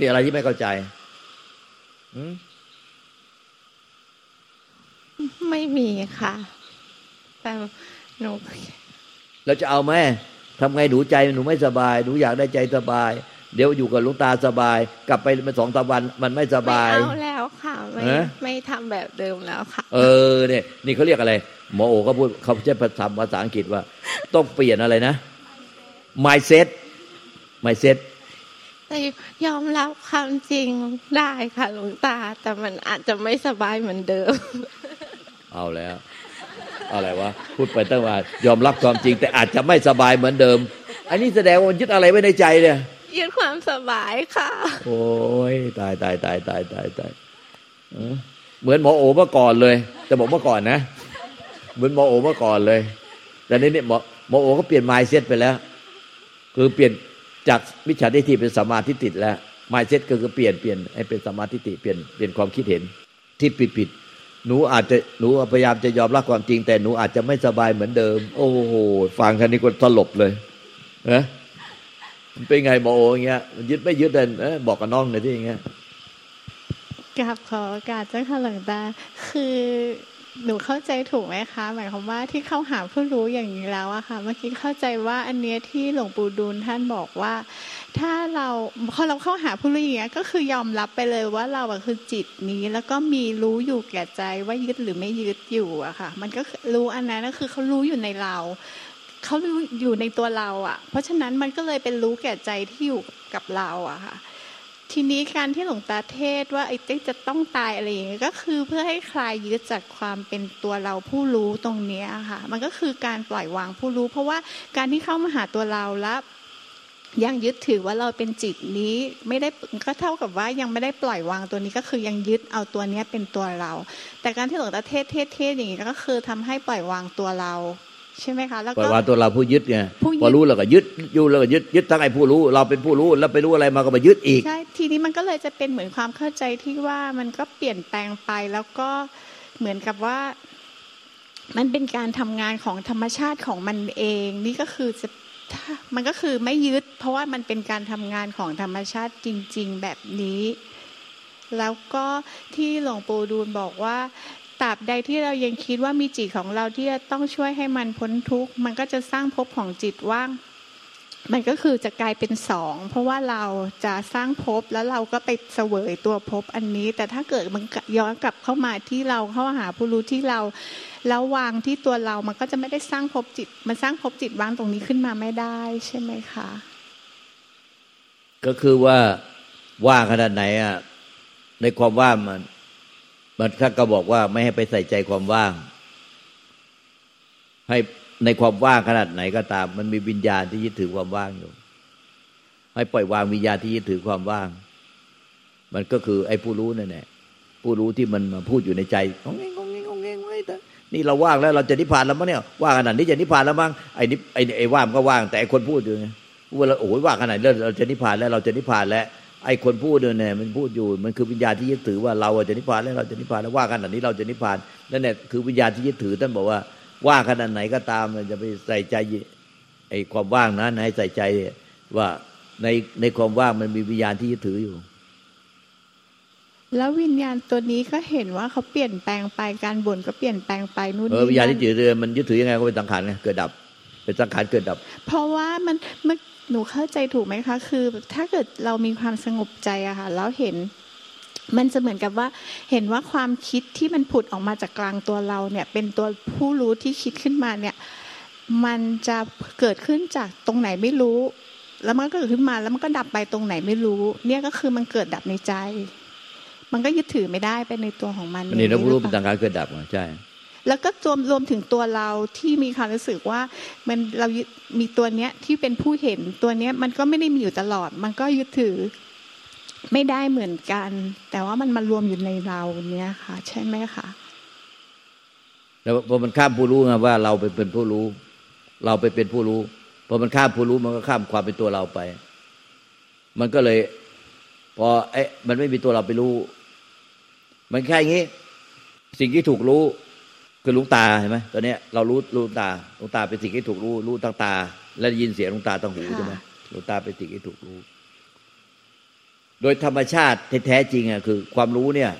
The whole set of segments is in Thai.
อ่ามีอะไรที่ไม่เข้าใจอืมไม่มีค่ะ แต่หนูเราจะเอาไหมทำไงหนูใจหนูไม่สบาย หนูอยากได้ใจสบาย เดี๋ยวอยู่กับหลุงตาสบาย กลับไปมาสองสามวันมันไม่สบายไม่เอาแล้วค่ะ ไม่ฮะไม่ทำแบบเดิมแล้วค่ะ เออเนี่ยนี่เขาเรียกอะไร หมอโอเขาพูดเขาใช้ภาษาภาษาอังกฤษว่า ต้องเปลี่ยนอะไรนะ mindset mindset แต่ยอมรับความจริงได้ค่ะหลวงตา แต่มันอาจจะไม่สบายเหมือนเดิม เอาแล้วอะไรวะพูดไปตั้งว่ายอมรับความจริง แต่อาจจะไม่สบายเหมือนเดิม อันนี้แสดงว่ามันยึดอะไรไว้ในใจเนี่ยยืดความสบายค่ะ โอ้ยตายตายตายตายตายตายเออเหมือนหมอโอเมื่อก่อนเลยแต่บอกเมื่อก่อนนะ เหมือนหมอโอเมื่อก่อนเลย แต่นี้เนี่ยหมอหมอโอก็เปลี่ยน mindset ไปแล้ว คือเปลี่ยน จากมิจฉาทิฏฐิเป็นสัมมาทิฏฐิแล้ว mindset ก็คือเปลี่ยนเปลี่ยนให้เป็นสัมมาทิฏฐิเปลี่ยนเปลี่ยนความคิดเห็นที่ผิดผิดหนูอาจจะหนูพยายามจะยอมรับความจริง แต่หนูอาจจะไม่สบายเหมือนเดิม โอ้โหฟังท่านนี้ก็สลบเลยนะเป็นไงหมอโออย่างเงี้ยยึดไม่ยึดเดินเอบอกกับน้องหน่อยที่อย่างเงี้ยกราบขอโอกาสเจ้าค่ะหลวงตา คือ หนูเข้าใจถูกไหมคะ หมายความว่าที่เข้าหาผู้รู้อย่างนี้แล้วอะค่ะ เมื่อกี้เข้าใจว่าอันเนี้ยที่หลวงปู่ดูลท่านบอกว่า ถ้าเราพอเราเข้าหาผู้รู้อย่างเงี้ยก็คือยอมรับไปเลยว่าเราอะคือจิตนี้ แล้วก็มีรู้อยู่แก่ใจว่ายึดหรือไม่ยึดอยู่อะค่ะ มันก็รู้อันนั้นก็คือเขารู้อยู่ในเราเขารู้อยู่ในตัวเราอะเพราะฉะนั้นมันก็เลยเป็นรู้แก่ใจที่อยู่กับเราอะค่ะ ทีนี้การที่หลวงตาเทศว่าไอ้เจ๊จะต้องตายอะไรอย่างเงี้ยก็คือเพื่อให้คลายยึดจากความเป็นตัวเราผู้รู้ตรงเนี้ยค่ะ มันก็คือการปล่อยวางผู้รู้ เพราะว่าการที่เข้ามาหาตัวเราแล้วยังยึดถือว่าเราเป็นจิตนี้ไม่ได้ก็เท่ากับว่ายังไม่ได้ปล่อยวางตัวนี้ก็คือยังยึดเอาตัวเนี้ยเป็นตัวเรา แต่การที่หลวงตาเทศเทศเทศอย่างนี้ก็คือทำให้ปล่อยวางตัวเรา ใช่ไหมคะแล้วปล่อก็ยวางตัวเราผู้ยึดไงผู้ยึดพอรู้แล้วก็ยึดอยู่แล้วก็ยึดยึดทั้งไอ้ผู้รู้ เราเป็นผู้รู้แล้วไปรู้อะไรมาก็มายึดอีกใช่ทีนี้มันก็เลยจะเป็นเหมือนความเข้าใจที่ว่ามันก็เปลี่ยนแปลงไปแล้วก็เหมือนกับว่า มันเป็นการทำงานของธรรมชาติของมันเอง นี่ก็คือจะถ้ามันก็คือไม่ยึด เพราะว่ามันเป็นการทำงานของธรรมชาติจริง ๆ แบบนี้ แล้วก็ที่หลวงปู่ดูลบอกว่า ตราบใดที่เรายังคิดว่ามีจิตของเราที่จะต้องช่วยให้มันพ้นทุกข์มันก็จะสร้างภพของจิตว่างมันก็คือจะกลายเป็นสองเพราะว่าเราจะสร้างภพแล้วเราก็ไปเสวยตัวภพอันนี้ แต่ถ้าเกิดมันย้อนกลับเข้ามาที่เราเข้าหาผู้รู้ที่เราแล้ววางที่ตัวเรามันก็จะไม่ได้สร้างภพจิต มันสร้างภพจิตวางตรงนี้ขึ้นมาไม่ได้ใช่ไหมคะ ก็คือว่าว่างขนาดไหนอะในความว่างมัน มันท่านก็บอกว่าไม่ให้ไปใส่ใจความว่าง ให้ในความว่างขนาดไหนก็ตาม มันมีวิญญาณที่ยึดถือความว่างอยู่ ให้ปล่อยวางวิญญาณที่ยึดถือความว่าง มันก็คือ ไอ้ผู้รู้นั่นแหละผู้รู้ที่มันมาพูดอยู่ในใจงงเงงงงเงงงงเงงไว้แต่นี่เราว่างแล้วเราจะนิพพานแล้วมั้งเนี่ยว่างขนาดนี้จะนิพพานแล้วมั้งไอ้นิไอ้ไอ้ว่างก็ว่างแต่ไอ้คนพูดอยู่ไงว่าเราโอ้ยว่างขนาดนี้เราจะนิพพานแล้วเราจะนิพพานแล้ว ไอ้คนพูดเนี่ยมันพูดอยู่มันคือวิญญาณที่ยึดถือว่าเราจะนิพพานแล้วเราจะนิพพานแล้วว่าขนาดนี้เราจะนิพพานนั่นแหละคือวิญญาณที่ยึดถือท่านบอกว่าว่างขนาดไหนก็ตามมันจะไปใส่ใจไอ้ความว่างนั้นให้ใส่ใจว่าในในความว่างมันมีวิญญาณที่ยึดถืออยู่ แล้ววิญญาณตัวนี้ก็เห็นว่าเขาเปลี่ยนแปลงไปการบ่นก็เปลี่ยนแปลงไปนู่นเออวิญญาณนั่ที่นยึดถือมันยึดถือยังไงก็เป็นสังขารไงเกิดดับ เป็นสังขารเกิดดับ เพราะว่ามันเมื่อ หนูเข้าใจถูกไหมคะ คือถ้าเกิดเรามีความสงบใจอะค่ะ แล้วเห็น มันจะเหมือนกับว่า เห็นว่าความคิดที่มันผุดออกมาจากกลางตัวเราเนี่ย เป็นตัวผู้รู้ที่คิดขึ้นมาเนี่ย มันจะเกิดขึ้นจากตรงไหนไม่รู้ แล้วมันก็เกิดขึ้นมาแล้วมันก็ดับไปตรงไหนไม่รู้ เนี่ยก็คือมันเกิดดับในใจ มันก็ยึดถือไม่ได้ไปในตัวของมันอันนี้เราอย่างรู้หเป็นอปสัล่างขารเกิดดับไงใช่ แล้วก็รวมรวมถึงตัวเราที่มีความรู้สึกว่ามันเรามีตัวเนี้ยที่เป็นผู้เห็นตัวเนี้ยมันก็ไม่ได้มีอยู่ตลอด มันก็ยึดถือไม่ได้เหมือนกัน แต่ว่ามันมารวมอยู่ในเราเนี้ยค่ะ ใช่ไหมคะแล้วพอมันข้ามผู้รู้ไงว่าเราไปเป็นผู้รู้ เราไปเป็นผู้รู้พอมันข้ามผู้รู้มันก็ข้ามความเป็นตัวเราไป มันก็เลย พอไอ้มันไม่มีตัวเราไปรู้ มันแค่อย่างนี้ สิ่งที่ถูกรู้ คือลูกตาเห็นไหมตอนเนี้ยเรารู้รู้ตาลูกตาเป็นสิ่งที่ถูกรู้รู้ทางตา และได้ยินเสียงลูกตาทางหูใช่ไหมลูกตาเป็นสิ่งที่ถูกรู้ โดยธรรมชาติแท้จริงอะคือ ความรู้เนี่ย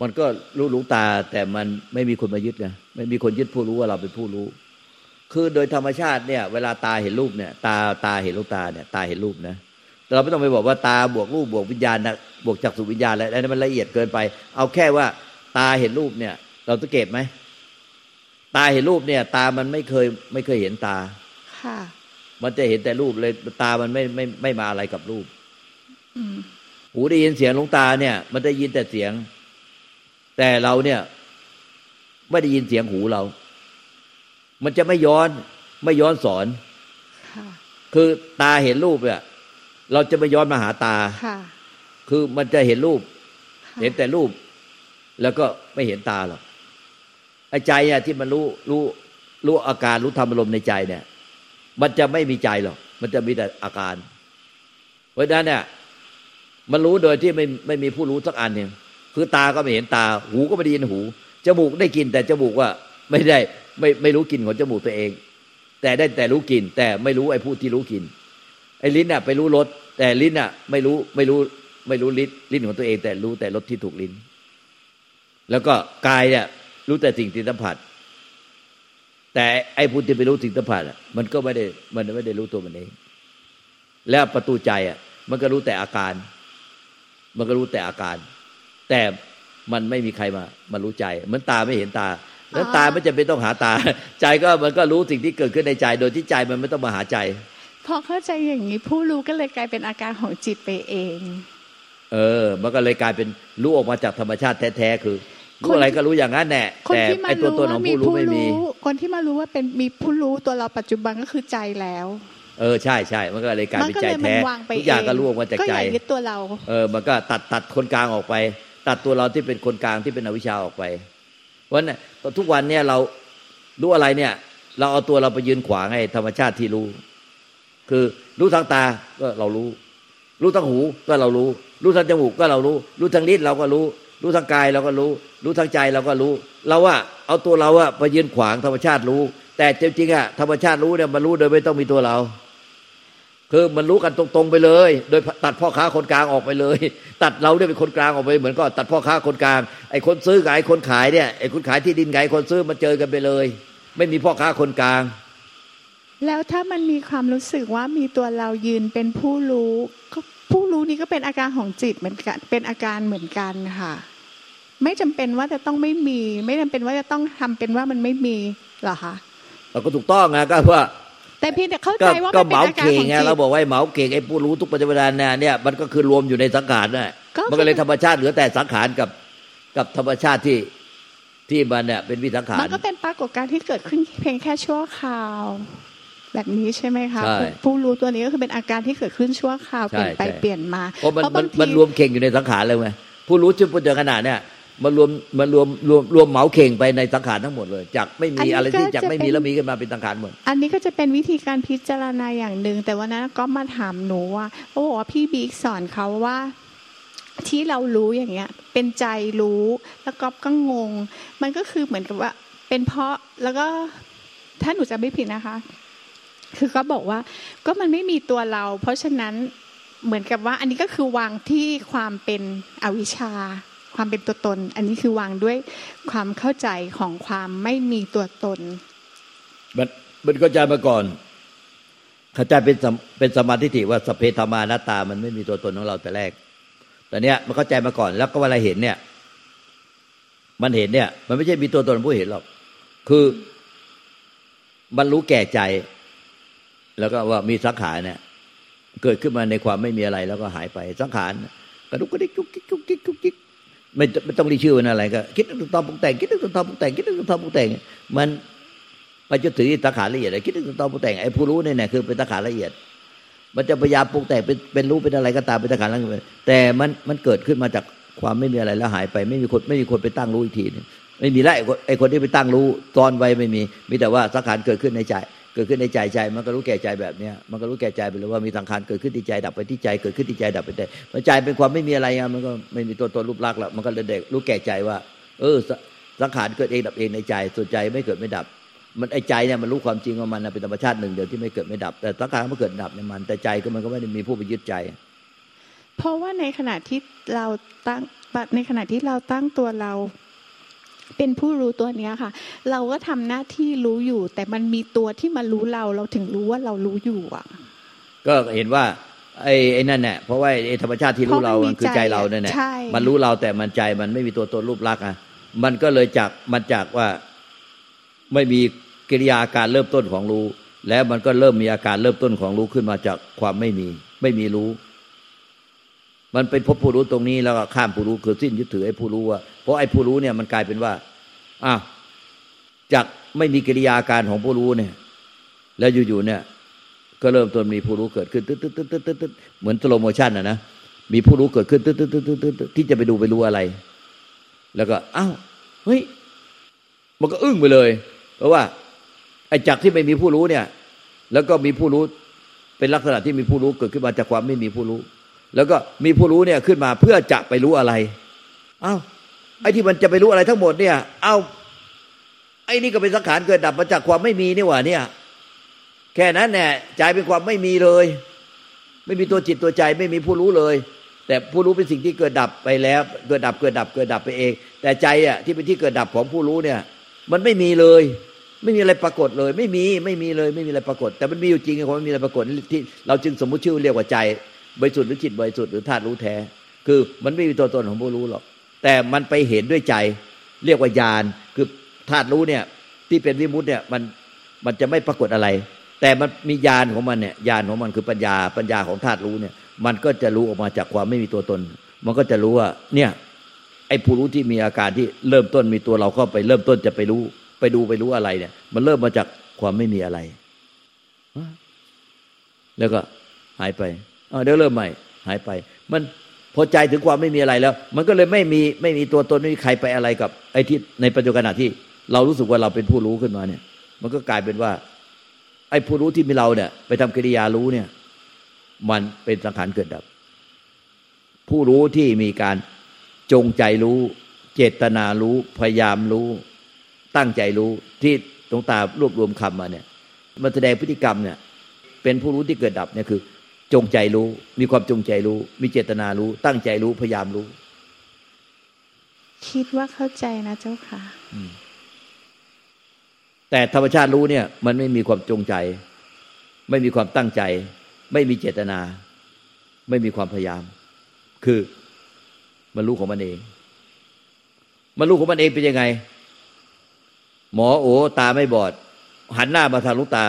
มันก็รู้รู้ตา แต่มันไม่มีคนมายึดไงไม่มีคนยึดผู้รู้ว่าเราเป็นผู้รู้ คือโดยธรรมชาติเนี่ย เวลาตาเห็นรูปเนี่ย ตาตาเห็นลูกตาเนี่ย ตาเห็นรูปนะเราไม่ต้องไปบอกว่าตาบวกรูปบวกวิญญาณนะบวกจักสุวิญญาณอะไรนั้นมันละเอียดเกินไป เอาแค่ว่าตาเห็นรูปเนี่ย เราสังเกตไหม ตาเห็นรูปเนี่ย ตามันไม่เคย ไม่เคยเห็นตา ค่ะ มันจะเห็นแต่รูปเลยตามันไม่ไม่ไม่มาอะไรกับรูปอืมหูได้ยินเสียงหลวงตาเนี่ย มันได้ยินแต่เสียง แต่เราเนี่ย ไม่ได้ยินเสียงหูเรา มันจะไม่ย้อน ไม่ย้อนสอนค่ะคือตาเห็นรูปเนี่ย เราจะไม่ย้อนมาหาตาค่ะคือมันจะเห็นรูปค่ะเห็นแต่รูป แล้วก็ไม่เห็นตาหรอก ไอ้ใจเนี่ยที่มันรู้รู้รู้อาการรู้ธรรมอารมณ์ในใจเนี่ย มันจะไม่มีใจหรอกมันจะมีแต่อาการ เพราะฉะนั้นเนี่ยมันรู้โดยที่ไม่ไม่มีผู้รู้สักอันหนึ่งคือตาก็ไม่เห็นตา หูก็ไม่ได้ยินหูจมูกได้กิน แต่จมูกว่าไม่ได้ไม่ไม่รู้กินของจมูกตัวเอง แต่ได้แต่รู้กิน แต่ไม่รู้ไอ้ผู้ที่รู้กิน ไอ้ลิ้นน่ะ ไปรู้รสแต่ลิ้นน่ะ ไม่รู้ไม่รู้ไม่รู้ลิ้นลิ้นของตัวเอง แต่รู้แต่รสที่ถูกลิ้น แล้วก็กายเนี่ย รู้แต่สิ่งที่สัมผัส แต่ไอ้ผู้ที่ไปรู้สิ่งสัมผัสอะ มันก็ไม่ได้มันไม่ได้รู้ตัวมันเอง แล้วประตูใจอะ มันก็รู้แต่อาการ มันก็รู้แต่อาการ แต่มันไม่มีใครมามารู้ใจเหมือนตาไม่เห็นตา แล้วตาไม่จำเป็นต้องหาตา ใจก็มันก็รู้สิ่งที่เกิดขึ้นในใจ โดยที่ใจมันไม่ต้องมาหาใจ พอเข้าใจอย่างนี้ผู้รู้ก็เลยกลายเป็นอาการของจิตไปเอง เออ มันก็เลยกลายเป็นรู้ออกมาจากธรรมชาติแท้ๆคือ รู้อะไรก็รู้อย่างนั้นแหละคนแต่ที่มาไอ้ตัวรู้ตนขว่าองมีผู้รู้ผู้ไม่มีรู้คนที่มารู้ว่าเป็นมีผู้รู้ตัวเราปัจจุบันก็คือใจแล้ว เออใช่ใช่มันก็เลยกลายมัเป็นก็ใจเลยมันแท้วางไปทุกอย่างก็รู้ออกมาจากก็ใจอย่ายึดตัวเรา เออมันก็ตัดตัดคนกลางออกไป ตัดตัวเราที่เป็นคนกลางที่เป็นอวิชชาออกไปเพราะฉะนั้นทุกวันเนี่ยเรารู้อะไรเนี่ย เราเอาตัวเราไปยืนขวางให้ธรรมชาติที่รู้ คือรู้ทางตาก็เรารู้ รู้ทางหูก็เรารู้ รู้ทางจมูกก็เรารู้ รู้ทางลิ้นเราก็รู้ รู้ทางกายเราก็รู้ รู้ทางใจเราก็รู้ เราว่าเอาตัวเราอะไปยืนขวางธรรมชาติรู้ แต่จริงๆอะธรรมชาติรู้เนี่ยมันรู้โดยไม่ต้องมีตัวเรา คือมันรู้กันตรงๆไปเลย โดยตัดพ่อค้าคนกลางออกไปเลย ตัดเราเนี่ยเป็นคนกลางออกไปเหมือนก็ตัดพ่อค้าคนกลางไอ้คนซื้อกับไอ้คนขายเนี่ยไอ้คนขายที่ดินกับไอ้คนซื้อมาเจอกันไปเลย ไม่มีพ่อค้าคนกลาง แล้วถ้ามันมีความรู้สึกว่ามีตัวเรายืนเป็นผู้รู้ก็ผู้รู้นี้ก็เป็นอาการของจิตเหมือนกันเป็นอาการเหมือนกันค่ะ ไม่จำเป็นว่าจะต้องไม่มี ไม่จำเป็นว่าจะต้องทำเป็นว่ามันไม่มีเหรอคะเราก็ถูกต้องนะก็ว่า แต่เพียงแต่เข้าก็ใจว่าก็มันเหเป็นมาอาการเข่งของไงจิเราตบอกว่าไอ้เหมาเข่งไอ้ผู้รู้ทุกปัจจุบันเนี่ยเนี่ยมันก็คือรวมอยู่ในสังขารน่ะก็มันก็เลยธรรมชาติเหลือแต่สังขารกับกับธรรมชาติที่ที่มันเนี่ยเป็นวิสังขารมันก็เป็นปรากฏการณ์ที่เกิดขึ้นเพียงแค่ชั่วคราว แบบนี้ใช่ไหมคะใช่ผู้รู้ตัวนี้ก็คือเป็นอาการที่เกิดขึ้นชั่วคราวเปใช่ลี่ยนไปใช่เปลี่ยนมาเพราะมันเพราะมับานงทีมันรวมเข่งอยู่ในสังขารเลยไงผู้รู้ชื่อพุทธขนาดเนี่ย มันรวมมันรวมรวมรวมเหมาเข่งไปในสังขารทั้งหมดเลย จากไม่มีอะไรที่จากไม่มีแล้วมีขึ้นมาเป็นสังขารหมด อันนี้ก็จะเป็นวิธีการพิจารณาอย่างหนึ่ง แต่วันนั้นก็มาถามหนูว่าเขาบอกว่าพี่บิ๊กสอนเขาว่าที่เรารู้อย่างเงี้ย เป็นใจรู้แล้วก็ก็งง มันก็คือเหมือนกับว่า เป็นเพราะแล้วก็ถ้าหนูจะไม่ผิดนะคะ คือก็บอกว่า ก็มันไม่มีตัวเรา เพราะฉะนั้นเหมือนกับว่า อันนี้ก็คือวางที่ความเป็นอวิชชา ความเป็นตัวตน อันนี้คือวางด้วยความเข้าใจของความไม่มีตัวตน มันมันเข้าใจมาก่อนเข้าใจเป็นสเป็นสมาธิิว่าสพเพธรรมานาตา มันไม่มีตัวตนของเราแต่แรกแต่เนี้ยมันเข้าใจมาก่อน แล้วก็เวลาเห็นเนี่ย มันเห็นเนี่ย มันไม่ใช่มีตัวตนผู้เห็นหรอกคือมันรู้แก่ใจ แล้วก็ว่ามีสังขารเนี่ย เกิดขึ้นมาในความไม่มีอะไรแล้วก็หายไปสังขารกระดุกกระดิกจุกจิกจุกจิกจุกจิก ไม่ไม่ต้องรีชื่อมันอะไรก็ คิดถึงตอนปรุงแต่งคิดถึงตอนปรุงแต่งคิดถึงตอนปรุงแต่งมันไปจนถึงสังขารละเอียดคิดถึงตอนปรุงแต่งไอ้ผู้รู้เนี่ยเนี่ยคือเป็นสังขารละเอียด มันจะพยายามปรุงแต่งเป็นเป็นรู้เป็นอะไรก็ตามเป็นสังขารละเอียดแต่มันมันเกิดขึ้นมาจากความไม่มีอะไรแล้วหายไป ไม่มีคนไม่มีคนไปตั้งรู้อีกทีนึงไม่มีแล้วไอคนไอ้คนที่ไปตั้งรู้ตอนไว้ไม่มี มีแต่ว่าสังขารเกิดขึ้นในใจ เกิดขึ้นในใจใจมันก็รู้แก่ใจแบบเนี้ยมันก็รู้แก่ใจไปเลยว่ามีสังขารเกิดขึ้นที่ใจดับไปที่ใจเกิดขึ้นที่ใจดับไปที่ใจมันใจเป็นความไม่มีอะไรอะมันก็ไม่มีตัวตนรูปลักษณ์แล้วมันก็เลยเด็กรู้แก่ใจว่า เออสังขารเกิดเองดับเองในใจส่วนใจไม่เกิดไม่ดับ มันไอ้ใจเนี่ยมันรู้ความจริงว่ามันเป็นธรรมชาติหนึ่งเดียวที่ไม่เกิดไม่ดับ แต่สังขารมันเกิดดับเนี่ยมัน แต่ใจก็มันก็ไม่ได้มีผู้ไปยึดใจ เพราะว่าในขณะที่เราตั้งในขณะที่เราตั้งตัวเรา เป็นผู้รู้ตัวเนี้ยค่ะ เราก็ทำหน้าที่รู้อยู่ แต่มันมีตัวที่มารู้เราเราถึงรู้ว่าเรารู้อยู่อะ ก็เห็นว่าไอ้ไอ้นั่นแหละเพราะว่าไอ้ธรรมชาติที่รู้เรามันคือใจเราเนี่ยแหละมันรู้เราแต่มันใจมันไม่มีตัวตนรูปลักษณ์อะมันก็เลยจากมันจากว่าไม่มีกิริยาการเริ่มต้นของรู้ แล้วมันก็เริ่มมีอาการเริ่มต้นของรู้ขึ้นมาจากความไม่มี ไม่มีรู้ มันเป็นพบผู้รู้ตรงนี้แล้วก็ข้ามผู้รู้คือสิ้นยึดถือไอ้ผู้รู้ว่าเพราะไอ้ผู้รู้เนี่ยมันกลายเป็นว่าอ้าวจากไม่มีกิริยาการของผู้รู้เนี่ย แล้วอยู่ๆเนี่ย ก็เริ่มต้นมีผู้รู้เกิดขึ้นตึ๊ดตึ๊ดตึ๊ดตึ๊ดตึ๊ดเหมือน slow motion อะนะมีผู้รู้เกิดขึ้นตึ๊ดตึ๊ดตึ๊ดตึ๊ดตึ๊ดที่จะไปดูไปรู้อะไร แล้วก็อ้าวเฮ้ยมันก็อึ้งไปเลย เพราะว่า ไอ้จักที่ไม่มีผู้รู้เนี่ย แล้วก็มีผู้รู้เป็นลักษณะที่มีผู้รู้เกิดขึ้นมาจากความไม่มีผู้รู้ แล้วก็มีผู้รู้เนี่ยขึ้นมาเพื่อจะไปรู้อะไรอ้าว ไอ้ที่มันจะไปรู้อะไรทั้งหมดเนี่ย เอาไอ้นี่ก็เป็นสังขารเกิดดับมาจากความไม่มีนี่หว่าเนี่ย แค่นั้นแน่ใจเป็นความไม่มีเลย ไม่มีตัวจิตตัวใจไม่มีผู้รู้เลย แต่ผู้รู้เป็นสิ่งที่เกิดดับไปแล้ว เกิดดับเกิดดับเกิดดับไปเอง แต่ใจอะที่เป็นที่เกิดดับของผู้รู้เนี่ย มันไม่มีเลย ไม่มีอะไรปรากฏเลย ไม่มีไม่มีเลย ไม่มีอะไรปรากฏ แต่มันมีอยู่จริงไงคนไม่มีอะไรปรากฏที่เราจึงสมมติชื่อเรียกว่าใจบริสุทธิ์หรือจิตบริสุทธิ์หรือธาตุรู้แท้ คือมันไม่มีตัวตนของผู้รู้หรอก แต่มันไปเห็นด้วยใจ เรียกว่าญาณคือธาตุรู้เนี่ยที่เป็นวิมุตเนี่ยมันมันจะไม่ปรากฏอะไร แต่มันมีญาณของมันเนี่ยญาณของมันคือปัญญาปัญญาของธาตุรู้เนี่ย มันก็จะรู้ออกมาจากความไม่มีตัวตน มันก็จะรู้ว่าเนี่ยไอ้ผู้รู้ที่มีอาการที่เริ่มต้นมีตัวเราเข้าไปเริ่มต้นจะไปรู้ ไปดูไปรู้อะไรเนี่ย มันเริ่มมาจากความไม่มีอะไร แล้วก็หายไปเดี๋ยวเริ่มใหม่ หายไป มัน พอใจถึงความไม่มีอะไรแล้ว มันก็เลยไม่มีไม่มีตัวตนไม่มีใครไปอะไรกับไอ้ที่ในปัจจุบันที่ เรารู้สึกว่าเราเป็นผู้รู้ขึ้นมาเนี่ย มันก็กลายเป็นว่า ไอ้ผู้รู้ที่มีเราเนี่ย ไปทำกิริยารู้เนี่ย มันเป็นสังขารเกิดดับ ผู้รู้ที่มีการจงใจรู้ เจตนารู้ พยายามรู้ ตั้งใจรู้ที่ตรงตารวบรวมคำมาเนี่ยมันแสดงพฤติกรรมเนี่ย เป็นผู้รู้ที่เกิดดับเนี่ยคือ จงใจรู้ มีความจงใจรู้ มีเจตนารู้ ตั้งใจรู้พยายามรู้ คิดว่าเข้าใจนะเจ้าค่ะแต่ธรรมชาติรู้เนี่ย มันไม่มีความจงใจ ไม่มีความตั้งใจ ไม่มีเจตนา ไม่มีความพยายาม คือมันรู้ของมันเอง มันรู้ของมันเองเป็นยังไง หมอโอตาไม่บอด หันหน้ามาทางลูกตา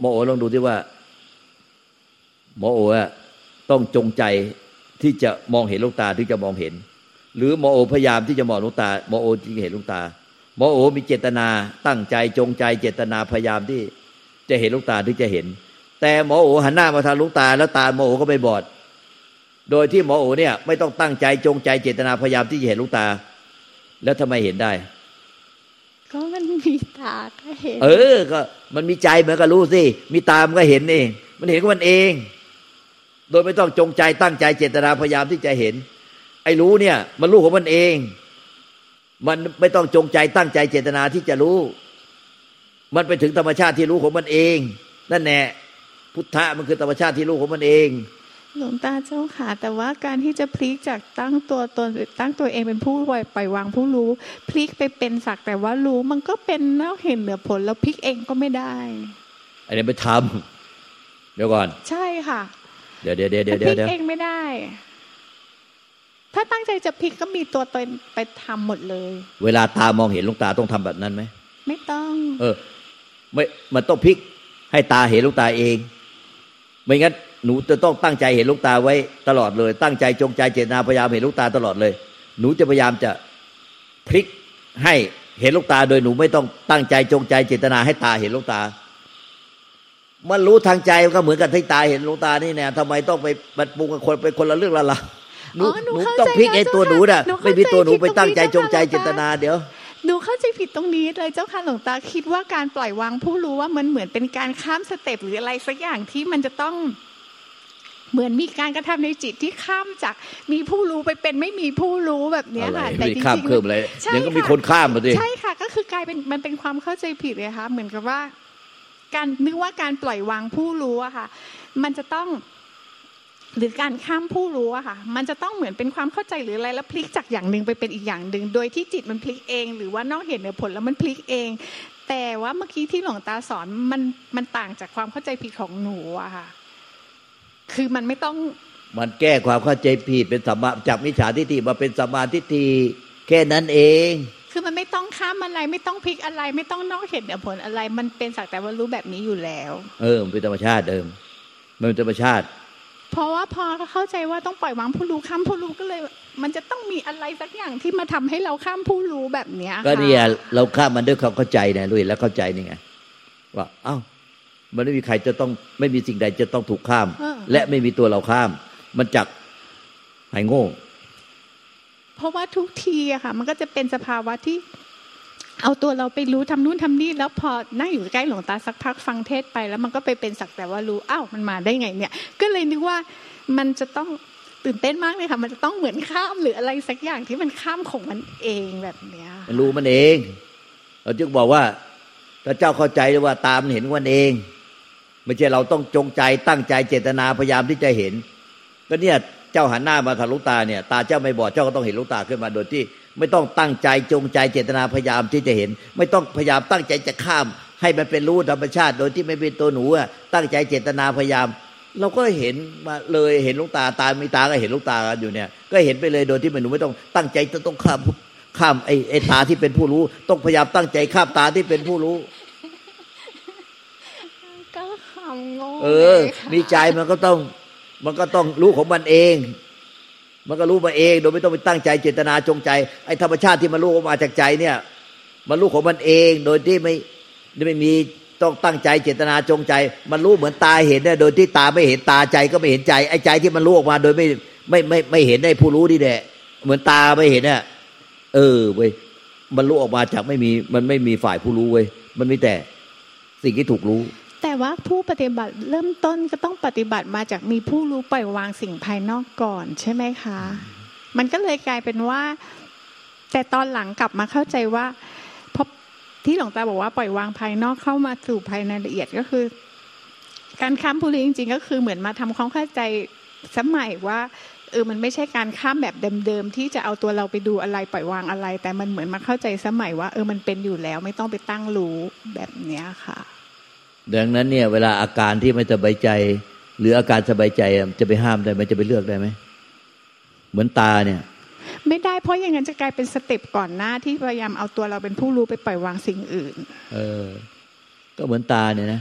หมอโอลองดูที่ว่า หมอโอ๋ต้องจงใจที่จะมองเห็นลูกตาถึงจะมองเห็น หรือหมอโอพยายามที่จะมองลูกตาหมอโอจึงเห็นลูกตาหมอโอมีเจตนาตั้งใจจงใจเจตนาพยายามที่จะเห็นลูกตาถึงจะเห็น แต่หมอโอหันหน้ามาทางลูกตา แล้วตาหมอโอก็ไม่บอด โดยที่หมอโอเนี่ย ไม่ต้องตั้งใจจงใจเจตนาพยายามที่จะเห็นลูกตา แล้วทำไมเห็นได้ ก็มันมีตาก็เห็น เออ ก็มันมีใจเหมือนกับรู้สิมีตามันก็เห็นเองมันเห็นก็มันเอง โดยไม่ต้องจงใจตั้งใจเจตนาพยายามที่จะเห็น ไอ้รู้เนี่ย มันรู้ของมันเอง มันไม่ต้องจงใจตั้งใจเจตนาที่จะรู้ มันไปถึงธรรมชาติที่รู้ของมันเอง นั่นแน่พุทธะมันคือธรรมชาติที่รู้ของมันเองหลวงตาเจ้าค่ะ แต่ว่าการที่จะพลิกจากตั้งตัวตนตั้งตัวเองเป็นผู้ปล่อยปล่อยวางผู้รู้ พลิกไปเป็นสักแต่ว่ารู้มันก็เป็นเน่าเห็นเหนือผลแล้วพลิกเองก็ไม่ได้ อันนี้ไปทำเดี๋ยวก่อน ใช่ค่ะ เดี๋ยวเดี๋ยวเดี๋ยวเดี๋ยวเองไม่ได้ ถ้าตั้งใจจะพลิกก็มีตัวตนไปทำหมดเลย เวลาตามองเห็นลูกตาต้องทำแบบนั้นไหมไม่ต้อง เออ ไม่มันต้องพลิก ให้ตาเห็นลูกตาเอง ไม่งั้นหนูจะต้องตั้งใจเห็นลูกตาไว้ตลอดเลย ตั้งใจจงใจเจตนาพยายามเห็นลูกตาตลอดเลย หนูจะพยายามจะพลิกให้เห็นลูกตาโดยหนูไม่ต้องตั้งใจจงใจเจตนาให้ตาเห็นลูกตา มันรู้ทางใจก็เหมือนกับที่ตาเห็นลูกตานี่แน่ทำไมต้องไปบัดปุงกับคนไปคนละเรื่องละล่ะหนูหนูต้องพลิกไอ้ตัวหนูน่ะไม่มีตัวหนูไปตั้งใจจงใจเจตนาเดี๋ยวหนูเข้าใจผิดตรงนี้เลยเจ้าค่ะหลวงตาคิดว่าการปล่อยวางผู้รู้ว่ามันเหมือนเป็นการข้ามสเต็ปหรืออะไรสักอย่างที่มันจะต้องเหมือนมีการกระทำในจิตที่ข้ามจากมีผู้รู้ไปเป็นไม่มีผู้รู้แบบนี้ค่ะแต่จริงๆข้ามเพิ่มเลยยังก็มีคนข้ามมาดิใช่ค่ะ ก็คือกลายเป็นมันเป็นความเข้าใจผิดเลยค่ะเหมือนกับว่า การนึกว่าการปล่อยวางผู้รู้อะค่ะ มันจะต้องหรือการข้ามผู้รู้อะค่ะ มันจะต้องเหมือนเป็นความเข้าใจหรืออะไรแล้วพลิกจากอย่างหนึ่งไปเป็นอีกอย่างหนึ่งโดยที่จิตมันพลิกเอง หรือว่านอกเหตุเหนือผลแล้วมันพลิกเอง แต่ว่าเมื่อกี้ที่หลวงตาสอนมันมันต่างจากความเข้าใจผิดของหนูอะค่ะ คือมันไม่ต้อง มันแก้ความเข้าใจผิดเป็นสัมมาจากมิจฉาทิฏฐิมาเป็นสัมมาทิฏฐิแค่นั้นเอง คือมันไม่ต้องข้ามอะไร ไม่ต้องพลิกอะไร ไม่ต้องนอกเหตุเหนือผลอะไร มันเป็นสักแต่ว่ารู้แบบนี้อยู่แล้ว เออมันเป็นธรรมชาติเดิม มันเป็นธรรมชาติ เพราะว่าพอเข้าใจว่าต้องปล่อยวางผู้รู้ข้ามผู้รู้ก็เลย มันจะต้องมีอะไรสักอย่างที่มาทำให้เราข้ามผู้รู้แบบเนี้ยก็ค่ะเนี่ยเราข้ามมันด้วยความเข้าใจนะลุยแล้วเข้าใจนี่ไงว่าเอ้ามันไม่มีใครจะต้องไม่มีสิ่งใดจะต้องถูกข้ามเออและไม่มีตัวเราข้าม มันจักหายโง่ เพราะว่าทุกทีอะค่ะ มันก็จะเป็นสภาวะที่ เอาตัวเราไปรู้ทำนู่นทำนี่แล้วพอนั่งอยู่ใกล้หลวงตาสักพักฟังเทศไป แล้วมันก็ไปเป็นสักแต่ว่ารู้อ้าวมันมาได้ไงเนี่ย ก็เลยนึกว่ามันจะต้องตื่นเต้นมากเลยค่ะ มันจะต้องเหมือนข้ามหรืออะไรสักอย่างที่มันข้ามของมันเองแบบเนี้ยมันรู้มันเอง เราจึงบอกว่าถ้าเจ้าเข้าใจว่าตามนเห็นมันเอง ไม่ใช่เราต้องจงใจตั้งใจเจตนาพยายามที่จะเห็นก็เนี่ย เจ้าหันหน้ามาทางลูกตาเนี่ยตาเจ้าไม่บอดเจ้าก็ต้องเห็นลูกตาขึ้นมาโดยที่ ไม่ต้องตั้งใจจงใจเจตนาพยายามที่จะเห็น ไม่ต้องพยายามตั้งใจจะข้าม ให้มันเป็นรู้ธรรมชาติ โดยที่ไม่เป็นตัวหนูอะตั้งใจเจตนาพยายาม เราก็เห็นมาเลยเห็นลูกตาตามีตาก็เห็นลูกตากันอยู่เนี่ย ก็เห็นไปเลยโดยที่มันหนูไม่ต้องตั้งใจจะต้องข้ามข้ามไอ้ไอ้ตาที่เป็นผู้รู้ ต้องพยายามตั้งใจข้ามตาที่เป็นผู้รู้ก็คำโง่เออลยค่ะมีใจมันก็ต้อง มันก็ต้องรู้ของมันเอง มันก็รู้มาเอง โดยไม่ต้องไปตั้งใจเจตนาจงใจ ไอ้ธรรมชาติที่มันรู้ออกมาจากใจเนี่ย มันรู้ของมันเอง โดยที่ไม่ไม่มีต้องตั้งใจเจตนาจงใจ มันรู้เหมือนตาเห็นเนี่ยโดยที่ตาไม่เห็นตาใจก็ไม่เห็นใจ ไอ้ใจที่มันรู้ออกมา โดยไม่ไม่ไม่ไม่เห็นไอ้ผู้รู้นี่แหละเหมือนตาไม่เห็นเนี่ยเออเว้ยมันรู้ออกมาจากไม่มีมันไม่มีฝ่ายผู้รู้เว้ยมันมีแต่สิ่งที่ถูกรู้ แต่ว่าผู้ปฏิบัติเริ่มต้นก็ต้องปฏิบัติมาจากมีผู้รู้ปล่อยวางสิ่งภายนอกก่อนใช่ไหมคะ มันก็เลยกลายเป็นว่า แต่ตอนหลังกลับมาเข้าใจว่าเพราะที่หลวงตาบอกว่าปล่อยวางภายนอกเข้ามาสู่ภายในละเอียดก็คือ การข้ามผู้รู้จริง ๆ ก็คือเหมือนมาทำความเข้าใจสมัยว่าเออ มันไม่ใช่การข้ามแบบเดิมๆที่จะเอาตัวเราไปดูอะไรปล่อยวางอะไร แต่มันเหมือนมาเข้าใจสมัยว่า เออ มันเป็นอยู่แล้ว ไม่ต้องไปตั้งรู้แบบเนี้ยค่ะ ดังนั้นเนี่ยเวลาอาการที่ไม่สบายใจ หรืออาการสบายใจอะจะไปห้ามได้ไหมจะไปเลือกได้ไหมเหมือนตาเนี่ย ไม่ได้เพราะอย่างนั้นจะกลายเป็นสเต็ปก่อนหน้าที่พยายามเอาตัวเราเป็นผู้รู้ไปปล่อยวางสิ่งอื่น เออ ก็เหมือนตาเนี่ยนะ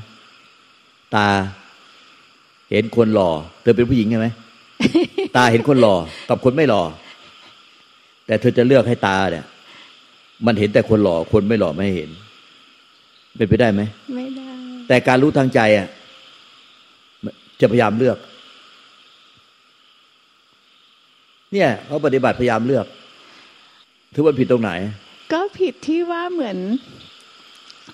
ตา เห็นคนหล่อเธอเป็นผู้หญิงใช่ไหมตาเห็นคนหล่อกับคนไม่หล่อแต่เธอจะเลือกให้ตาเนี่ย มันเห็นแต่คนหล่อคนไม่หล่อไม่เห็น เป็นไปได้ไหมไม่ได้ แต่การรู้ทางใจอะจะพยายามเลือก เนี่ยเขาปฏิบัติพยายามเลือกถือว่าผิดตรงไหน ก็ผิดที่ว่าเหมือน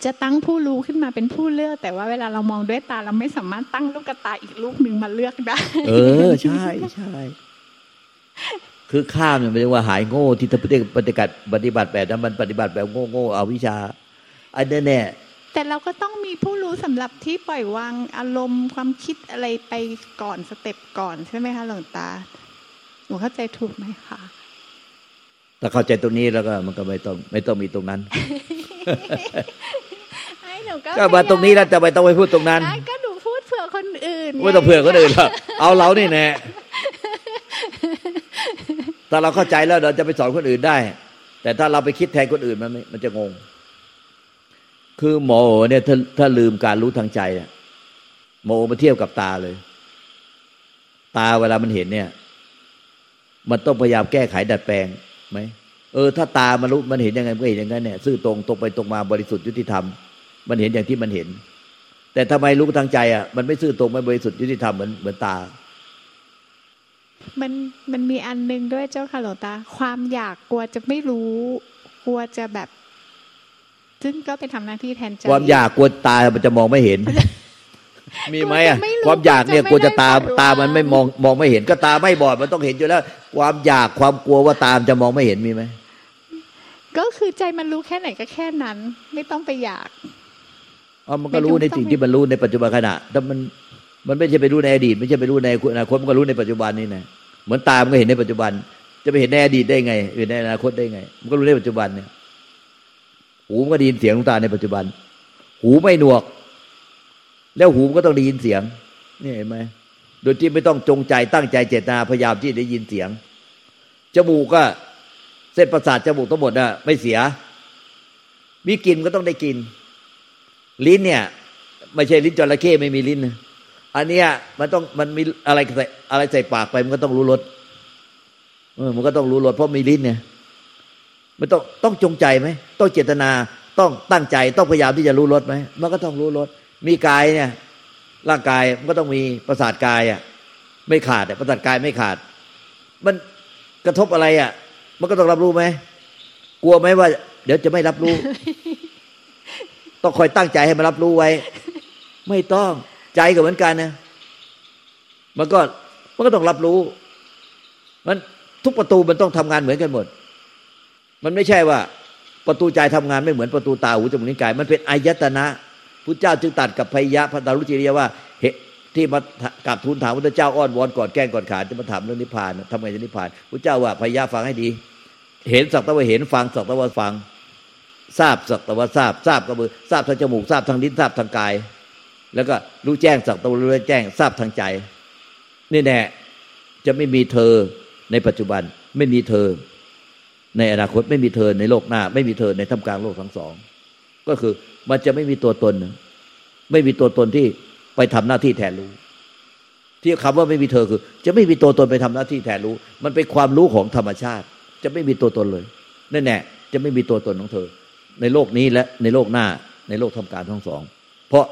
จะตั้งผู้รู้ขึ้นมาเป็นผู้เลือก แต่ว่าเวลาเรามองด้วยตาเราไม่สามารถตั้งลูกตาอีกลูกหนึ่งมาเลือกได้ เออใช่ใช่คือข้ามเนี่ยไม่ได้ว่าหายโง่ที่ถ้าปฏิปฏิบัติปฏิบัติแบบนั้นมันปฏิบัติแบบโง่โง่เอาวิชาอันนั้นเนี่ย แต่เราก็ต้องมีผู้รู้สำหรับที่ปล่อยวางอารมณ์ความคิดอะไรไปก่อนสเต็ปก่อนใช่ไหมคะหลวงตาหนูเข้าใจถูกไหมคะถ้าเข้าใจตรงนี้แล้วก็มันก็ไม่ต้องไม่ต้องมีตรงนั้นไอ้หนูก็ก็มาตรงนี้แล้วจะไม่ต้องไปพูดตรงนั้นไอ้ก็หนูพูดเผื่อคนอื่นไม่ต้องเผื่อคนอื่นหรอกเอาเรานี่แน่ถ้าเราเข้าใจแล้วเราจะไปสอนคนอื่นได้ แต่ถ้าเราไปคิดแทนคนอื่นมันไม่มันจะงง คือหมเนี่ยถ้าถ้าลืมการรู้ทางใจอะหมอมาเทียบกับตาเลย ตาเวลามันเห็นเนี่ย มันต้องพยายามแก้ไขดัดแปลงไหมเออ ถ้าตามันรู้มันเห็นยังไงมันก็เห็นอย่างนั้นเนี่ยซื่อตรงตรงไปตรงมาบริสุทธิ์ยุติธรรม มันเห็นอย่างที่มันเห็น แต่ทำไมรู้ทางใจอะมันไม่ซื่อตรงไม่บริสุทธิ์ยุติธรรมเหมือนเหมือนตา มันมันมีอันหนึงด้วยเจ้าค่ะหลวงตา ความอยากกลัวจะไม่รู้ กลัวจะแบบ ซึ่งก็ไปทำหน้าที่แทนใจความอยากกลัวตามันจะมองไม่เห็น มีไหมอะกลัวจะไม่รู้ความอยากเนี่ยกกลัลัววจะจะตาไม่ได้ตามันไม่มองมองไม่เห็น ก็ตาไม่บอดมันต้องเห็นอยู่แล้ว ความอยากความกลัวว่าตามนจะมองไม่เห็นมีไหมก็คือใจมันรู้แค่ไหนก็แค่นั้น ไม่ต้องไปอยากอ๋อมันก็รู้ในสิ่งที่มันรู้ในปัจจุบันขณะแต่มันมันไม่ใช่ไปรู้ในอดีต ไม่ใช่ไปรู้ในอนาคตมันก็รู้ในปัจจุบันนี่นะเหมือนตามันก็เห็นในปัจจุบัน จะไปเห็นในอดีตได้ไงเห็นในอนาคตได้ไง มันก็รู้ในปัจจุบันเนี่ย หูมันก็ได้ยินเสียงของตาในปัจจุบัน หูไม่หนวก แล้วหูมันก็ต้องได้ยินเสียงนี่เห็นไหมโดยที่ไม่ต้องจงใจตั้งใจเจตนาพยายามที่ได้ยินเสียง จมูกก็เส้นประสาทจมูกทั้งหมดน่ะไม่เสีย มีกินก็ต้องได้กิน ลิ้นเนี่ยไม่ใช่ลิ้นจระเข้ไม่มีลิ้นนะอันเนี้ยมันต้องมันมีอะไรใส่อะไรใส่ปากไป มันก็ต้องรู้รสมันก็ต้องรู้รสเพราะมีลิ้นเนี่ย มันต้องต้องจงใจไหมต้องเจตนาต้องตั้งใจต้องพยายามที่จะรู้รสไหมมันก็ต้องรู้รสมีกายเนี่ย ร่างกายมันก็ต้องมีประสาทกายอะ ไม่ขาดประสาทกายไม่ขาด มันกระทบอะไรอะ มันก็ต้องรับรู้ไหมกลัวไหมว่า เดี๋ยวจะไม่รับรู้ ต้องคอยตั้งใจให้มันรับรู้ไว้ ไม่ต้องใจก็เหมือนกันนะมันก็มันก็ต้องรับรู้มันทุกประตูมันต้องทำงานเหมือนกันหมด มันไม่ใช่ว่าประตูใจทำงานไม่เหมือนประตูตาหูจมูกนิ้วกาย มันเป็นอายตนะพุทธเจ้าจึงตัดกับพยะพระตารุจิริยว่าเหที่มากราบทูลถามพระเจ้าอ้อนวอนก่อนแก้งก่อนขาจะมาถามเรื่องนิพพานทำไงจะนิพพานพระเจ้าว่าพยะฟังให้ดี เห็นสักตะวันเห็นฟังสักตะวันฟังทราบสักตะวันทราบทราบก็คือทราบทางจมูกทราบทางลิ้นทราบทางกาย แล้วก็รู้แจ้งสักตะวันรู้แจ้งทราบทางใจ นี่แน่จะไม่มีเธอในปัจจุบันไม่มีเธอ ในอนาคตไม่มีเธอในโลกหน้า ไม่มีเธอในท่ามกลางโลกทั้งสอง ก็คือมันจะไม่มีตัวตน ไม่มีตัวตนที่ไปทำหน้าที่แทนรู้ ที่คำว่าไม่มีเธอคือ จะไม่มีตัวตนไปทำหน้าที่แทนรู้ มันเป็นความรู้ของธรรมชาติ จะไม่มีตัวตนเลยแน่แน่จะไม่มีตัวตนของเธอ ในโลกนี้และในโลกหน้าในโลกทำการทั้งสอง เพราะ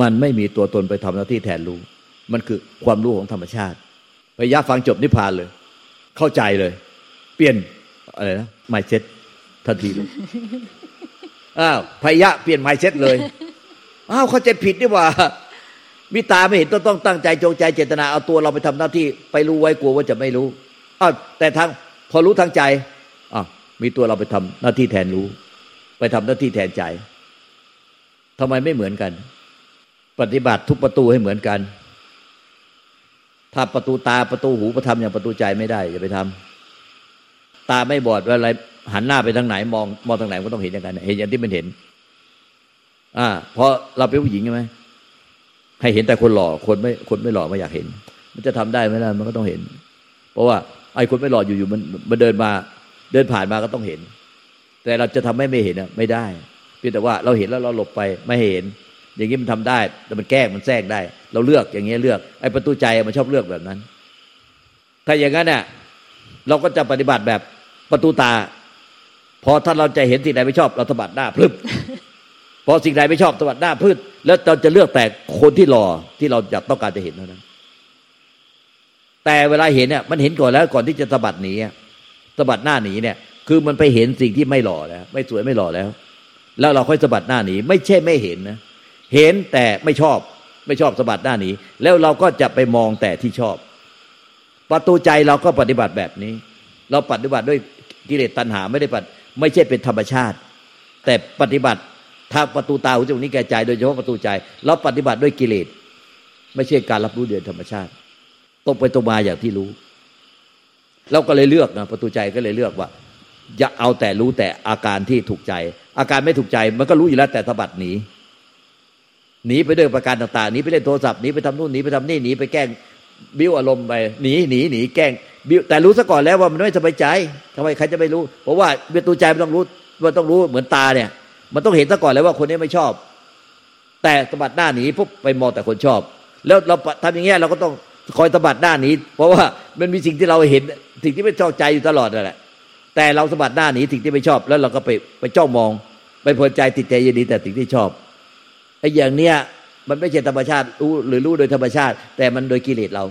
มันไม่มีตัวตนไปทำหน้าที่แทนรู้ มันคือความรู้ของธรรมชาติพยาฟังจบนิพพานเลย เข้าใจเลย เปลี่ยน อะไรนะไมเซ็ตทันทีเลยอ้าวพยะเปลี่ยนไมเซ็ตเลยอ้าวเขาใจผิดดีว่ามีตาไม่เห็นต้องต้องตั้งใจจงใจเจตนาเอาตัวเราไปทำหน้าที่ไปรู้ไว้กลัวว่าจะไม่รู้อ้าวแต่ทางพอรู้ทางใจอ้าวมีตัวเราไปทำหน้าที่แทนรู้ ไปทำหน้าที่แทนใจทำไมไม่เหมือนกัน ปฏิบัติทุกประตูให้เหมือนกัน ถ้าประตูตาประตูหูประทำอย่างประตูใจไม่ได้อย่าไปทำ ตาไม่บอดว่าอะไรหันหน้าไปทางไหน มองมองทางไหนก็ต้องเห็นอย่างนั้นเห็นอย่างที่มันเห็น อ่าพราะเราเป็นผู้หญิงใช่ไหมให้เห็นแต่คนหล่อคนไม่คนไม่หล่อไม่อยากเห็น มันจะทำได้ไหมล่ะมันก็ต้องเห็น เพราะว่าไอ้คนไม่หล่ออยู่ๆมันมันเดินมา เดินผ่านมาก็ต้องเห็น แต่เราจะทำให้ไม่เห็นอะไม่ได้เพียงแต่ว่าเราเห็นแล้วเราหลบไปไม่เห็น อย่างนี้มันทำได้แต่มันแก้มันแทรกได้ เราเลือกอย่างเงี้ยเลือกไอ้ประตูใจมันชอบเลือกแบบนั้น ถ้าอย่างนั้นเนี่ยเราก็จะปฏิบัติแบบ ประตูตา พอถ้าเราจะเห็นสิ่งใดไม่ชอบเราสะบัดหน้าพลึบพอสิ่งใดไม่ชอบสวัดหน้าพืชแล้วเราจะเลือกแต่คนที่รอที่เราอยากต้องการจะเห็นเท่านั้น แต่เวลาเห็นเนี่ยมันเห็นก่อนแล้วก่อนที่จะสะบัดหนีสะบัดหน้าหนีเนี่ย คือมันไปเห็นสิ่งที่ไม่หล่อแล้ว ไม่สวยไม่หล่อแล้ว แล้วเราค่อยสะบัดหน้าหนี ไม่ใช่ไม่เห็นนะเห็นแต่ไม่ชอบไม่ชอบสะบัดหน้าหนีแล้วเราก็จะไปมองแต่ที่ชอบ ประตูใจเราก็ปฏิบัติแบบนี้ เราปฏิบัติด้วย กิเลสตัณหาไม่ได้ปฏิไม่ใช่เป็นธรรมชาติ แต่ปฏิบัติถ้าประตูตาหูจมูกนี้แก่ใจโดยเฉพาะประตูใจเราปฏิบัติด้วยกิเลส ไม่ใช่การรับรู้เดือนธรรมชาติตกไปตรงมาอย่างที่รู้ เราก็เลยเลือกนะประตูใจก็เลยเลือกว่า อย่าเอาแต่รู้แต่อาการที่ถูกใจ อาการไม่ถูกใจมันก็รู้อยู่แล้วแต่สะบัดหนีหนีไปด้วยประการต่างๆหนีไปเล่นโทรศัพท์หนีไปทำนู่นหนีไปทำนี่หนีไปแกล้ง บิ้วอารมณ์ไปหนีหนีหนีแกล้งบิ้วแต่รู้ซะก่อนแล้วว่ามันไม่สบายใจทำไมใครจะไม่รู้ เพราะว่าประตูใจมันต้องรู้มันต้องรู้เหมือนตาเนี่ย มันต้องเห็นซะก่อนเลยว่าคนนี้ไม่ชอบ แต่สะบัดหน้าหนีปุ๊บไปมองแต่คนชอบ แล้วเราทำอย่างเงี้ยเราก็ต้องคอยสะบัดหน้าหนีเพราะว่ามันมีสิ่งที่เราเห็นสิ่งที่ไม่ชอบใจอยู่ตลอดนั่นแหละแต่เราสะบัดหน้าหนีสิ่งที่ไม่ชอบ แล้วเราก็ไปไปจ้องมอง ไปพอใจติดใจยินดีแต่สิ่งที่ชอบไอ้อย่างเนี้ย มันไม่ใช่ธรรมชาติรู้หรือรู้โดยธรรมชาติ แต่มันโดยกิเลสเรา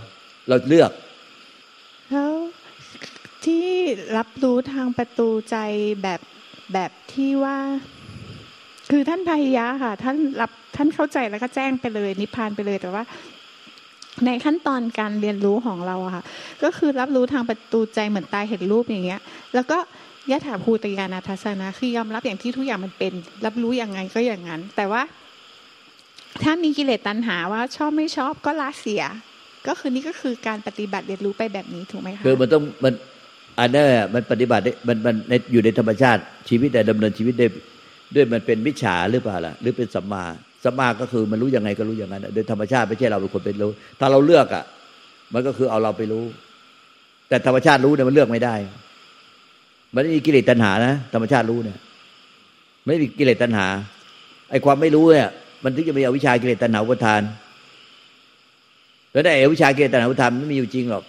เราเลือกแล้วที่รับรู้ทางประตูใจแบบแบบที่ว่า คือท่านพายะค่ะ ท่านรับท่านเข้าใจแล้วก็แจ้งไปเลย นิพพานไปเลยแต่ว่า ในขั้นตอนการเรียนรู้ของเราอะค่ะ ก็คือรับรู้ทางประตูใจเหมือนตายเห็นรูปอย่างเงี้ย แล้วก็ยะถาภูตยานาทัศนะคือยอมรับอย่างที่ทุกอย่างมันเป็น รับรู้อย่างไงก็อย่างนั้น แต่ว่า ถ้ามีกิเลสตัณหาว่าชอบไม่ชอบก็ละเสีย ก็คือนี่ก็คือการปฏิบัติเรียนรู้ไปแบบนี้ถูกไหมคะคือมันต้องมันอันนั้นอะมันปฏิบัติมันมันในอยู่ในธรรมชาติชีวิตแต่ดำเนินชีวิตได้ด้วยมันเป็นวิชาหรือเปล่าล่ะหรือเป็นสัมมาสัมมาก็คือมันรู้ยังไงก็รู้อย่างนั้นโดยธรรมชาติไม่ใช่เราเป็นคนเป็นรู้ ถ้าเราเลือกอะ มันก็คือเอาเราไปรู้ แต่ธรรมชาติรู้เนี่ยมันเลือกไม่ได้ มันไม่มีกิเลสตัณหานะธรรมชาติรู้เนี่ย ไม่มีกิเลสตัณหาไอ้ความไม่รู้เนี่ย มันถึงจะมีอวิชชากิเลสตัณหาอุปทาน แล้วไอ้อวิชชากิเลสตัณหาอุปทานมันไม่มีอยู่จริงหรอก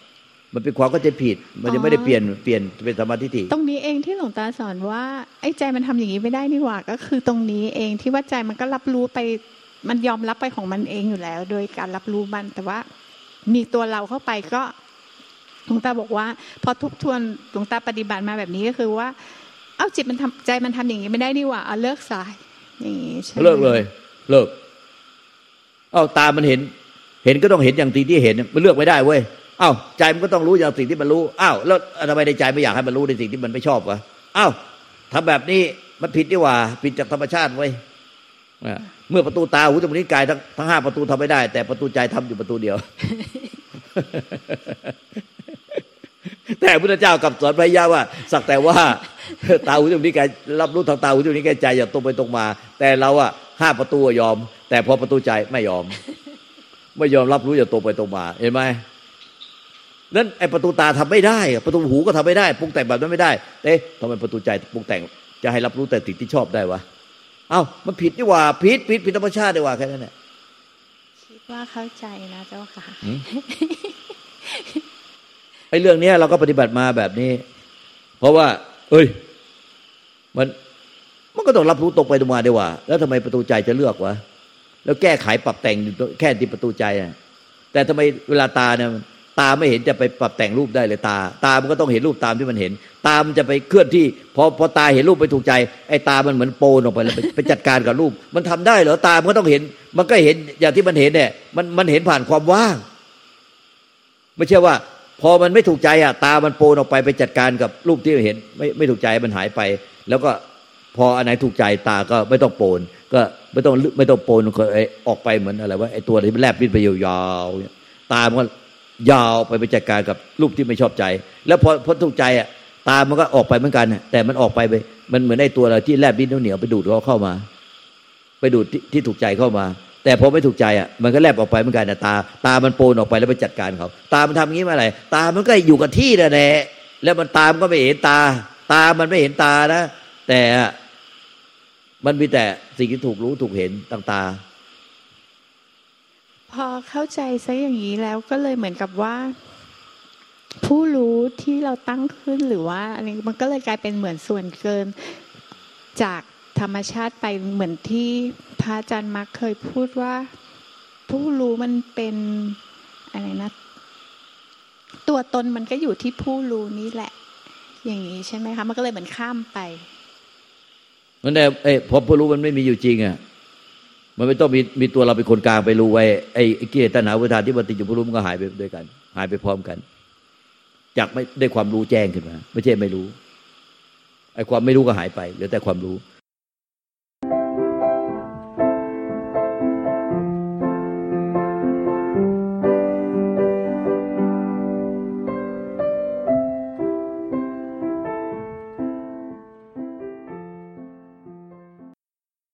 มันเป็นความเข้าใจผิด มันจะไม่ได้เปลี่ยนเปลี่ยนเป็นสมาธิฏฐิตรงนี้เองที่หลวงตาสอนว่าไอ้ใจมันทำอย่างนี้ไม่ได้นี่หว่า ก็คือตรงนี้เองที่ว่าใจมันก็รับรู้ไป มันยอมรับไปของมันเองอยู่แล้ว โดยการรับรู้มันแต่ว่า มีตัวเราเข้าไปก็หลวงตาบอกว่า พอทบทวนหลวงตาปฏิบัติมาแบบนี้ก็คือว่า เอ้าจิตมันทำใจมันทำอย่างนี้ไม่ได้นี่หว่าเอาเลิกสายอย่างนี้ใช่ไหมเลิกเลย เลิก เอ้าตามันเห็น เห็นก็ต้องเห็นอย่างสิ่งที่เห็น มันเลือกไม่ได้เว้ยเอ้าใจมันก็ต้องรู้อย่างสิ่งที่มันรู้อ้าวแล้วทำไมในใจไม่อยากให้มันรู้ในสิ่งที่มันไม่ชอบวะอ้าวทำแบบนี้มันผิดดีกว่าผิดจากธรรมชาติเว้ยเมื่อประตูตาหูจมูกลิ้นกายทั้งทั้งห้าประตูทำไม่ได้ แต่ประตูใจทำอยู่ประตูเดียว แต่พระพุทธเจ้ากลับสอนพระยาว่า สักแต่ว่าตาหูจมูกลิ้นกายรับรู้ทางตาหูจมูกลิ้นกายใจอย่างตรงไปตรงมา แต่เราอะ ห้าประตูอะยอม แต่พอประตูใจไม่ยอม ไม่ยอมรับรู้อย่างตรงไปตรงมา เห็นไหมนั้นไอประตูตาทำไม่ได้อะประตูหูก็ทำไม่ได้ปรุงแต่งแบบนั้นไม่ได้เอ๊ะทำไมประตูใจปรุงแต่งจะให้รับรู้แต่สิ่งที่ชอบได้วะเอ้ามันผิดนี่หว่าผิดผิดผิดธรรมชาติดีกว่าแค่นั้นแหละคิดว่าเข้าใจนะเจ้าค่ะหืมไอ้เรื่องเนี้ยเราก็ปฏิบัติมาแบบนี้ เพราะว่า เอ้ย มัน มันก็ต้องรับรู้ตรงไปตรงมาไดีกว่า แล้วทำไมประตูใจจะเลือกวะแล้วแก้ไขปรับแต่งแค่ที่ประตูใจอะแต่ทำไมเวลาตาเนี่ยตาไม่เห็นจะไปปรับแต่งรูปได้เลยตา ตามันก็ต้องเห็นรูปตามที่มันเห็น ตามันจะไปเคลื่อนที่พอพอตาเห็นรูปไปถูกใจ ไอ้ตามันเหมือนโปนออกไปแล้วไปจัดการกับรูป มันทำได้เหรอตามันก็ต้องเห็น มันก็เห็นอย่างที่มันเห็นเนี่ยมันมันเห็นผ่านความว่าง ไม่ใช่ว่า พอมันไม่ถูกใจอะตามันโปนออกไปไปจัดการกับรูปที่เห็น ไม่ไม่ถูกใจมันหายไป แล้วก็ พออันไหนถูกใจตาก็ไม่ต้องโปน ก็ไม่ต้องไม่ต้องโปนก็ไอออกไปเหมือนอะไรว่าไอ้ตัวที่แลบลิ้นไปยาวๆตามันก็ยาวไปไปจัดการกับรูปที่ไม่ชอบใจ แล้วพอพอถูกใจอะตามันก็ออกไปเหมือนกันแต่มันออกไปไปมันเหมือนไอ้ตัวอะไรที่แลบลิ้นเหนียวไปดูดเขาเข้ามา ไปดูดที่ที่ถูกใจเข้ามา แต่พอไม่ถูกใจอะมันก็แลบออกไปเหมือนกันนะตา ตามันโปนออกไปแล้วไปจัดการเขาตามันทำงี้มาอะไรตามันก็อยู่กับที่นั่นแหละแล้วมันตามก็ไม่เห็นตา ตามันไม่เห็นตานะแต่ มันมีแต่สิ่งที่ถูกรู้ถูกเห็นต่างตาพอเข้าใจซะอย่างนี้แล้วก็เลยเหมือนกับว่า ผู้รู้ที่เราตั้งขึ้นหรือว่าอะไรมันก็เลยกลายเป็นเหมือนส่วนเกินจากธรรมชาติไปเหมือนที่พระอาจารย์มักเคยพูดว่า ผู้รู้มันเป็นอะไรนะ ตัวตนมันก็อยู่ที่ผู้รู้นี่แหละ อย่างนี้ใช่ไหมคะ มันก็เลยเหมือนข้ามไป มันแต่ไอ้พอผู้รู้มันไม่มีอยู่จริงอะมันไม่ต้องมีมีตัวเราเป็นคนกลางไปรู้ไว้ไอ้ไอ้กิเลสตัณหาวิธานที่มันติดอยู่ผู้รู้มันก็หายไปด้วยกัน หายไปพร้อมกัน จากไม่ได้ความรู้แจ้งขึ้นมา ไม่ใช่ไม่รู้ไอ้ความไม่รู้ก็หายไปเหลือแต่ความรู้